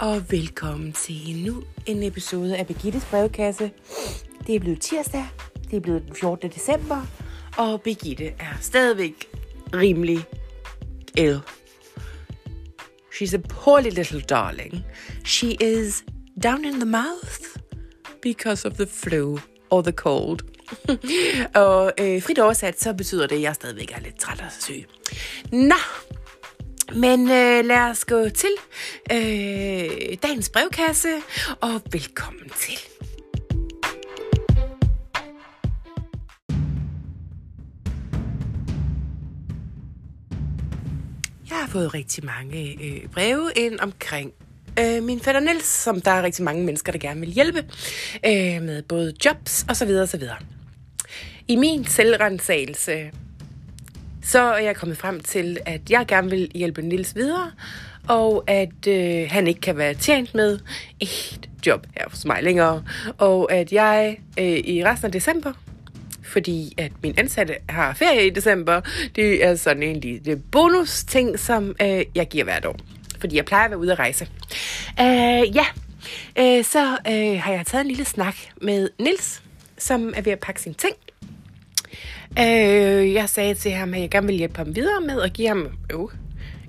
og velkommen til endnu en episode af Birgittes brevkasse. Det er blevet tirsdag, det er blevet den 14. december, og Birgitte er stadigvæk rimelig ill. She's a poorly little darling. She is down in the mouth because of the flu or the cold. og øh, frit oversat, så betyder det, at jeg stadigvæk er lidt træt og syg. Nå, men øh, lad os gå til øh, dagens brevkasse, og velkommen til. Jeg har fået rigtig mange øh, breve ind omkring øh, min fætter Niels, som der er rigtig mange mennesker, der gerne vil hjælpe øh, med både jobs og så videre og så videre. I min selvrensagelse så er jeg kommet frem til, at jeg gerne vil hjælpe Nils videre, og at øh, han ikke kan være tjent med et job her hos mig længere, og at jeg øh, i resten af december, fordi at min ansatte har ferie i december, det er sådan egentlig det bonus ting, som øh, jeg giver hvert år, fordi jeg plejer at være ude at rejse. Øh, ja, øh, så øh, har jeg taget en lille snak med Nils, som er ved at pakke sine ting, Øh, jeg sagde til ham, at jeg gerne vil hjælpe ham videre med at give ham øh,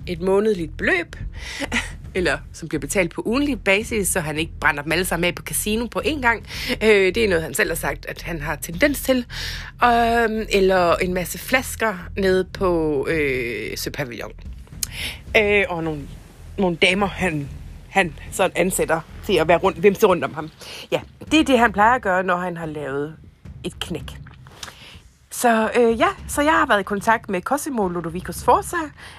et månedligt beløb, eller som bliver betalt på ugenlig basis, så han ikke brænder dem alle sammen af på casino på én gang. Øh, det er noget, han selv har sagt, at han har tendens til. Øh, eller en masse flasker nede på øh, Søpavillon. Øh, og nogle, nogle damer, han, han sådan ansætter til at være rundt, vimse rundt om ham. Ja, det er det, han plejer at gøre, når han har lavet et knæk. Så øh, ja, så jeg har været i kontakt med Cosimo Ludovicus Forza,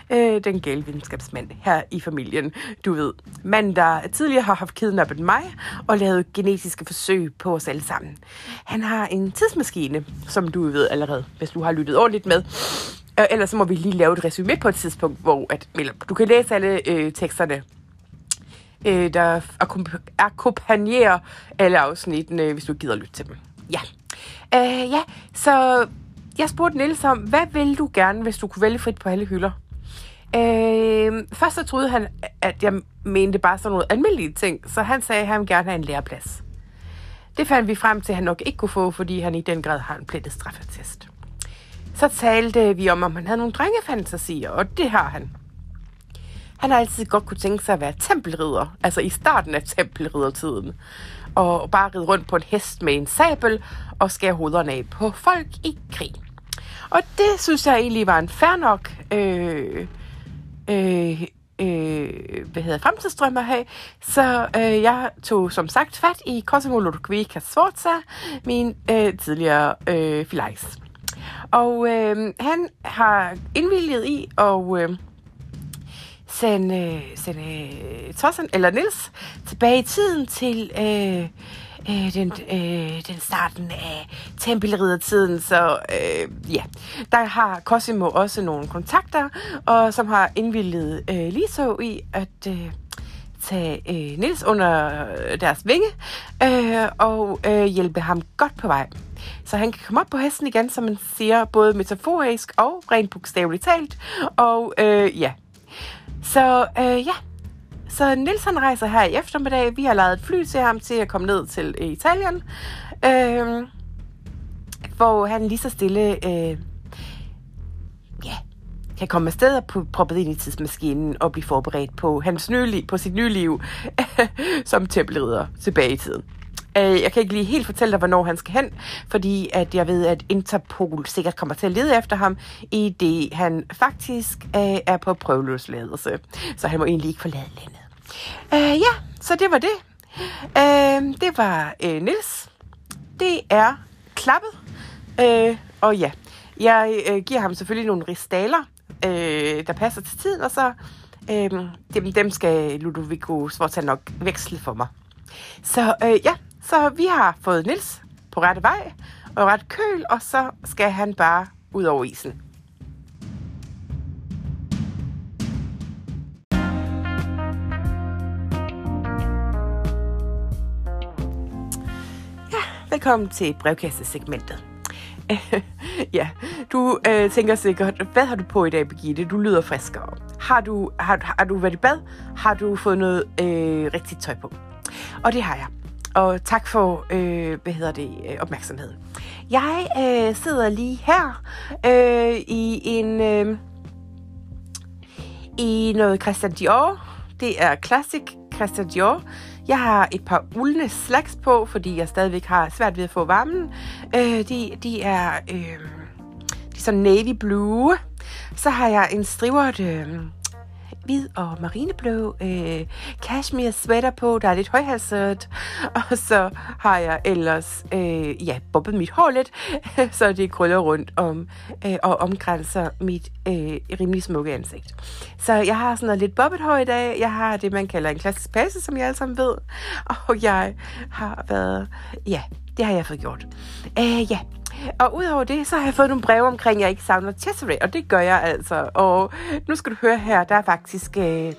øh, den gale videnskabsmand her i familien. Du ved, mand, der tidligere har haft kidnappet mig og lavet genetiske forsøg på os alle sammen. Han har en tidsmaskine, som du ved allerede, hvis du har lyttet ordentligt med. Øh, ellers så må vi lige lave et resume på et tidspunkt, hvor at, eller, du kan læse alle øh, teksterne øh, der akkompagnerer alle afsnittene, hvis du gider lytte til dem. Ja. Øh, ja, så jeg spurgte Nils om, hvad vil du gerne, hvis du kunne vælge frit på alle hylder? Øh, først så troede han, at jeg mente bare sådan noget almindelige ting, så han sagde, at han gerne have en læreplads. Det fandt vi frem til, at han nok ikke kunne få, fordi han i den grad har en plettet straffetest. Så talte vi om, om han havde nogle drengefantasier, og det har han. Han har altid godt kunne tænke sig at være tempelridder, altså i starten af tempelriddertiden og bare ride rundt på en hest med en sabel og skære hovederne af på folk i krig. Og det synes jeg egentlig var en fair nok øh, øh, øh, hvad hedder fremtidsdrøm at have. Så øh, jeg tog som sagt fat i Cosimo Ludovica Sforza, min øh, tidligere øh, filajs. Og øh, han har indvilliget i og øh, sende, sende øh, Tossen, eller Nils tilbage i tiden til øh, øh, den, øh, den starten af tempelriddertiden. Så øh, ja, der har Cosimo også nogle kontakter, og som har indvildet øh, lige så i at øh, tage øh, Nils under deres vinge øh, og øh, hjælpe ham godt på vej. Så han kan komme op på hesten igen, som man siger, både metaforisk og rent bogstaveligt talt. Og øh, ja, så øh, ja, så Nilsson rejser her i eftermiddag. Vi har lavet et fly til ham til at komme ned til øh, Italien. Øh, hvor han lige så stille øh, ja, kan komme afsted og proppet ind i tidsmaskinen og blive forberedt på, hans nye liv, på sit nye liv som tempelridder tilbage i tiden. Øh, jeg kan ikke lige helt fortælle dig, hvornår han skal hen, fordi at jeg ved, at Interpol sikkert kommer til at lede efter ham, i det han faktisk øh, er på prøveløsladelse. Så han må egentlig ikke forlade landet. Øh, ja, så det var det. Øh, det var øh, Nils. Det er klappet. Øh, og ja, jeg øh, giver ham selvfølgelig nogle ristaler, øh, der passer til tiden, og så øh, dem, dem skal Ludovico Svorta nok veksle for mig. Så øh, ja, så vi har fået Nils på rette vej og ret køl, og så skal han bare ud over isen. Ja, velkommen til brevkassesegmentet. ja, Du øh, tænker sikkert, hvad har du på i dag, Birgitte? Du lyder friskere. Har du, har, har du været i bad? Har du fået noget øh, rigtigt tøj på? Og det har jeg. Og tak for, øh, hvad hedder det, øh, opmærksomhed. Jeg øh, sidder lige her øh, i en... Øh, i noget Christian Dior. Det er Classic Christian Dior. Jeg har et par uldne slags på, fordi jeg stadigvæk har svært ved at få varmen. Øh, de, de er... Øh, de er sådan navy blue. Så har jeg en strivert... Øh, hvid og marineblå øh, cashmere sweater på, der er lidt højhalset, og så har jeg ellers øh, ja, bobbet mit hår lidt, så det krøller rundt om øh, og omgrænser mit øh, rimelig smukke ansigt. Så jeg har sådan noget lidt bobbet hår i dag. Jeg har det, man kalder en klassisk passe, som jeg alle sammen ved. Og jeg har været, ja, det har jeg fået gjort. Øh, ja, og udover det, så har jeg fået nogle breve omkring, at jeg ikke savner Cesare, og det gør jeg altså. Og nu skal du høre her, der er faktisk øh,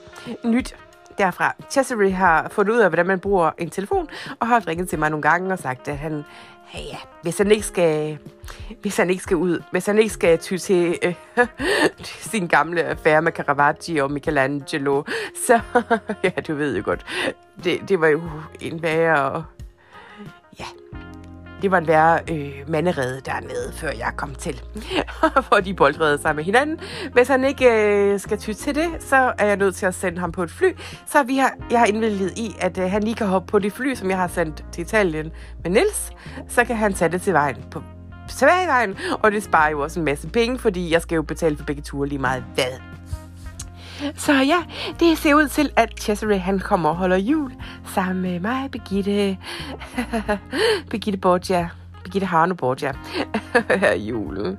nyt derfra. Cesare har fundet ud af, hvordan man bruger en telefon, og har ringet til mig nogle gange og sagt, at han, hey, ja, hvis han ikke skal, hvis han ikke skal ud, hvis han ikke skal ty til øh, sin gamle affære med Caravaggio og Michelangelo, så, ja, du ved jo godt, det, det var jo en værre, ja, det var en værre øh, manderede dernede, før jeg kom til. For de boldrede sig med hinanden. Hvis han ikke øh, skal ty til det, så er jeg nødt til at sende ham på et fly. Så vi har, jeg har indvilget i, at øh, han lige kan hoppe på det fly, som jeg har sendt til Italien med Nils. Så kan han tage det til vejen på Sverigevejen, og det sparer jo også en masse penge, fordi jeg skal jo betale for begge ture lige meget hvad. Så ja, det ser ud til, at Cesare han kommer og holder jul sammen med mig, Birgitte, Birgitte Borgia, Birgitte Harno Borgia, her i julen.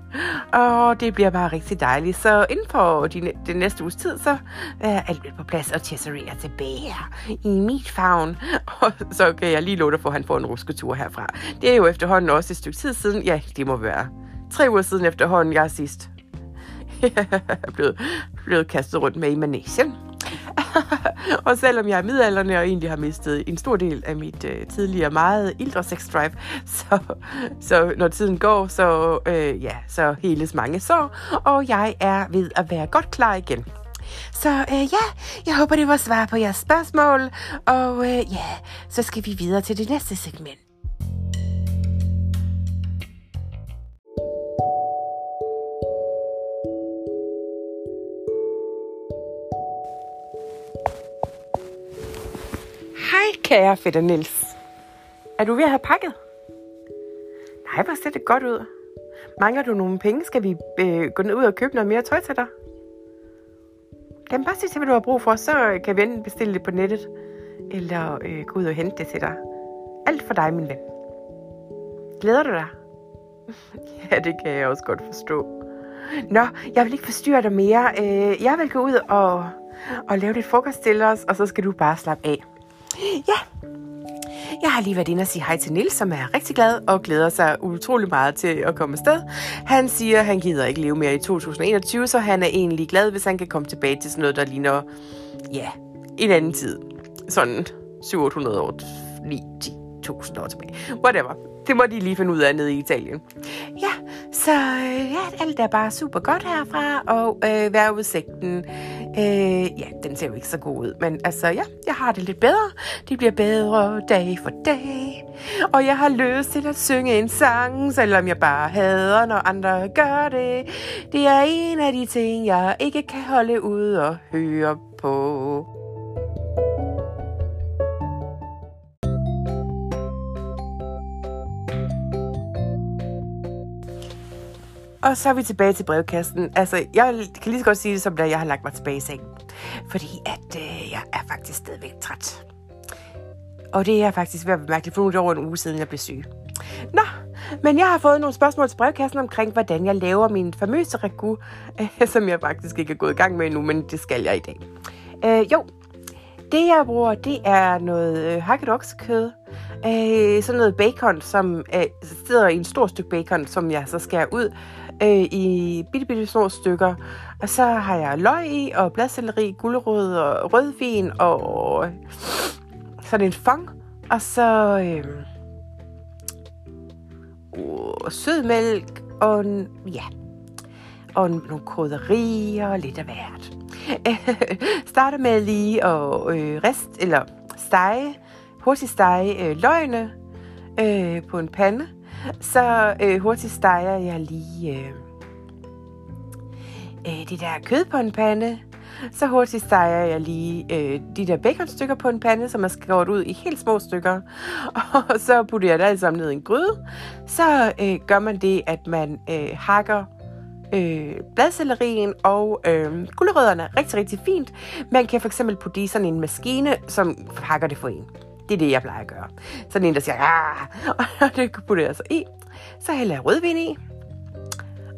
Og det bliver bare rigtig dejligt. Så inden for de, den næste uges tid, så er alt på plads, og Cesare er tilbage her i mit favn. Og så kan jeg lige love dig for, at han får en rusketur herfra. Det er jo efterhånden også et stykke tid siden. Ja, det må være tre uger siden efterhånden, jeg er sidst blevet, blevet kastet rundt med i manesien. og selvom jeg er midalderne og egentlig har mistet en stor del af mit øh, tidligere meget ildre sex drive, så, så når tiden går, så, øh, ja, så heles mange sår, og jeg er ved at være godt klar igen. Så øh, ja, jeg håber, det var svar på jeres spørgsmål, og øh, ja, så skal vi videre til det næste segment. Kære fætter Nils. Er du ved at have pakket? Nej, hvor ser det godt ud. Mangler du nogle penge? Skal vi øh, gå ned ud og købe noget mere tøj til dig? Kan bare sige til, hvad du har brug for, så kan vi enten bestille det på nettet, eller øh, gå ud og hente det til dig. Alt for dig, min ven. Glæder du dig? ja, det kan jeg også godt forstå. Nå, jeg vil ikke forstyrre dig mere. Øh, jeg vil gå ud og, og lave lidt frokost til os, og så skal du bare slappe af. Ja, jeg har lige været inde og sige hej til Nils, som er rigtig glad og glæder sig utrolig meget til at komme afsted. Han siger, at han gider ikke leve mere i 2021, så han er egentlig glad, hvis han kan komme tilbage til sådan noget, der ligner, ja, en anden tid. Sådan 700 år, 9, 10, 1000 år tilbage. Whatever. Det må de lige finde ud af nede i Italien. Ja, så øh, ja, alt er bare super godt herfra, og øh, vejrudsigten, øh, ja, den ser jo ikke så god ud, men altså, ja, jeg har det lidt bedre. Det bliver bedre dag for dag, og jeg har lyst til at synge en sang, selvom jeg bare hader, når andre gør det. Det er en af de ting, jeg ikke kan holde ud og høre på. Og så er vi tilbage til brevkassen. Altså, jeg kan lige så godt sige det som da jeg har lagt mig tilbage i sengen. Fordi at øh, jeg er faktisk stadigvæk træt. Og det er faktisk ved at bemærke, for nu er det over en uge siden, jeg blev syg. Nå, men jeg har fået nogle spørgsmål til brevkassen omkring, hvordan jeg laver min famøse ragu, øh, som jeg faktisk ikke er gået i gang med endnu, men det skal jeg i dag. Øh, jo, det jeg bruger, det er noget øh, hakket oksekød, øh, sådan noget bacon, som øh, sidder i en stor stykke bacon, som jeg så skærer ud øh, i bitte, bitte små stykker. Og så har jeg løg i, og bladcelleri, gulerod og rødvin, og øh, sådan en fang. Og så øh, øh og sødmælk, og ja, og nogle krydderier og lidt af hvert. Starter med lige at øh, rest, eller stege, hurtigt stege øh, løgene øh, på en pande. Så øh, hurtigt steger jeg lige øh, øh, det der kød på en pande. Så hurtigt steger jeg lige øh, de der baconstykker på en pande, som er skåret ud i helt små stykker. Og så putter jeg det alt sammen ned i en gryde. Så øh, gør man det, at man øh, hakker øh, bladcellerien og øh, gulerødderne rigtig, rigtig fint. Man kan for eksempel putte i sådan en maskine, som hakker det for en. Det er det, jeg plejer at gøre. Sådan en, der siger, ah, og det putter jeg så i. Så hælder jeg rødvin i.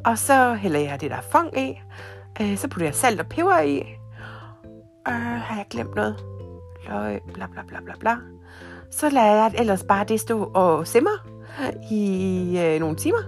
Og så hælder jeg det der fong i. Øh, så putter jeg salt og peber i. Øh, har jeg glemt noget? Løg, bla bla bla bla bla. Så lader jeg ellers bare det stå og simmer i øh, nogle timer.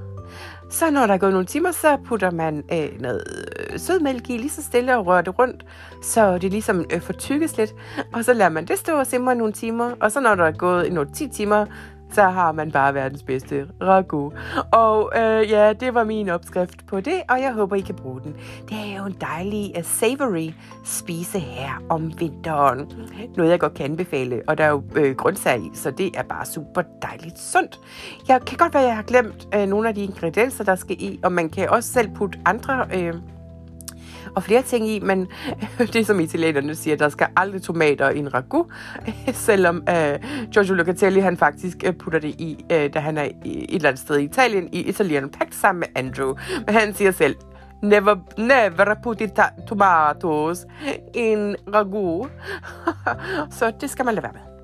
Så når der er gået nogle timer, så putter man øh, noget sødmælk i lige så stille og rører det rundt, så det ligesom øh, fortykkes lidt. Og så lader man det stå og simre nogle timer. Og så når der er gået nogle 10 timer, så har man bare verdens bedste ragu. Og øh, ja, det var min opskrift på det, og jeg håber, I kan bruge den. Det er jo en dejlig uh, savory spise her om vinteren. Noget, jeg godt kan anbefale, og der er jo øh, grøntsager i, så det er bare super dejligt sundt. Jeg kan godt være, jeg har glemt øh, nogle af de ingredienser, der skal i, og man kan også selv putte andre... Øh, og flere ting i, men det som italienerne siger, der skal aldrig tomater i en ragu, selvom øh, Giorgio Locatelli han faktisk øh, putter det i, øh, da han er i, et eller andet sted i Italien, i Italien Pact sammen med Andrew. Men han siger selv, never, never put it tomatoes in ragu. Så det skal man lade være med.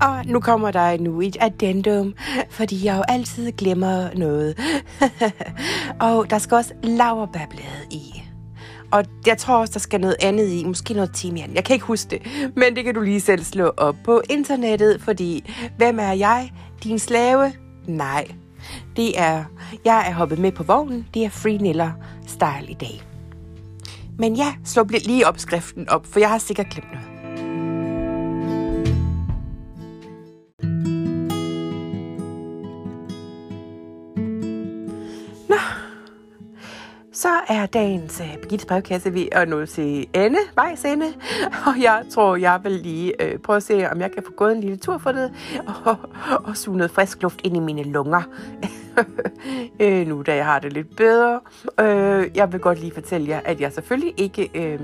Og nu kommer der nu et addendum, fordi jeg jo altid glemmer noget. og der skal også laverbærblade i. Og jeg tror også, der skal noget andet i. Måske noget timian. Jeg kan ikke huske det. Men det kan du lige selv slå op på internettet, fordi hvem er jeg? Din slave? Nej. Det er, jeg er hoppet med på vognen. Det er Free Niller style i dag. Men ja, slå lige opskriften op, for jeg har sikkert glemt noget. Så er dagens uh, Birgittes brevkasse ved at nå til ende, vejs ende. Og jeg tror, jeg vil lige uh, prøve at se, om jeg kan få gået en lille tur for det, og, og suge noget frisk luft ind i mine lunger. øh, nu da jeg har det lidt bedre. Øh, jeg vil godt lige fortælle jer, at jeg selvfølgelig ikke øh,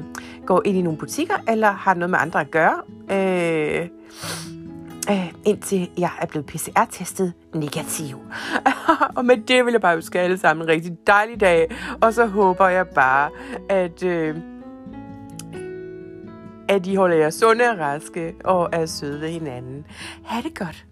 går ind i nogle butikker, eller har noget med andre at gøre. Øh, øh, indtil jeg er blevet PCR-testet negativ. og med det vil jeg bare ønske alle sammen en rigtig dejlig dag, og så håber jeg bare, at, øh, at I holder jer sunde og raske og er søde ved hinanden. Ha' det godt.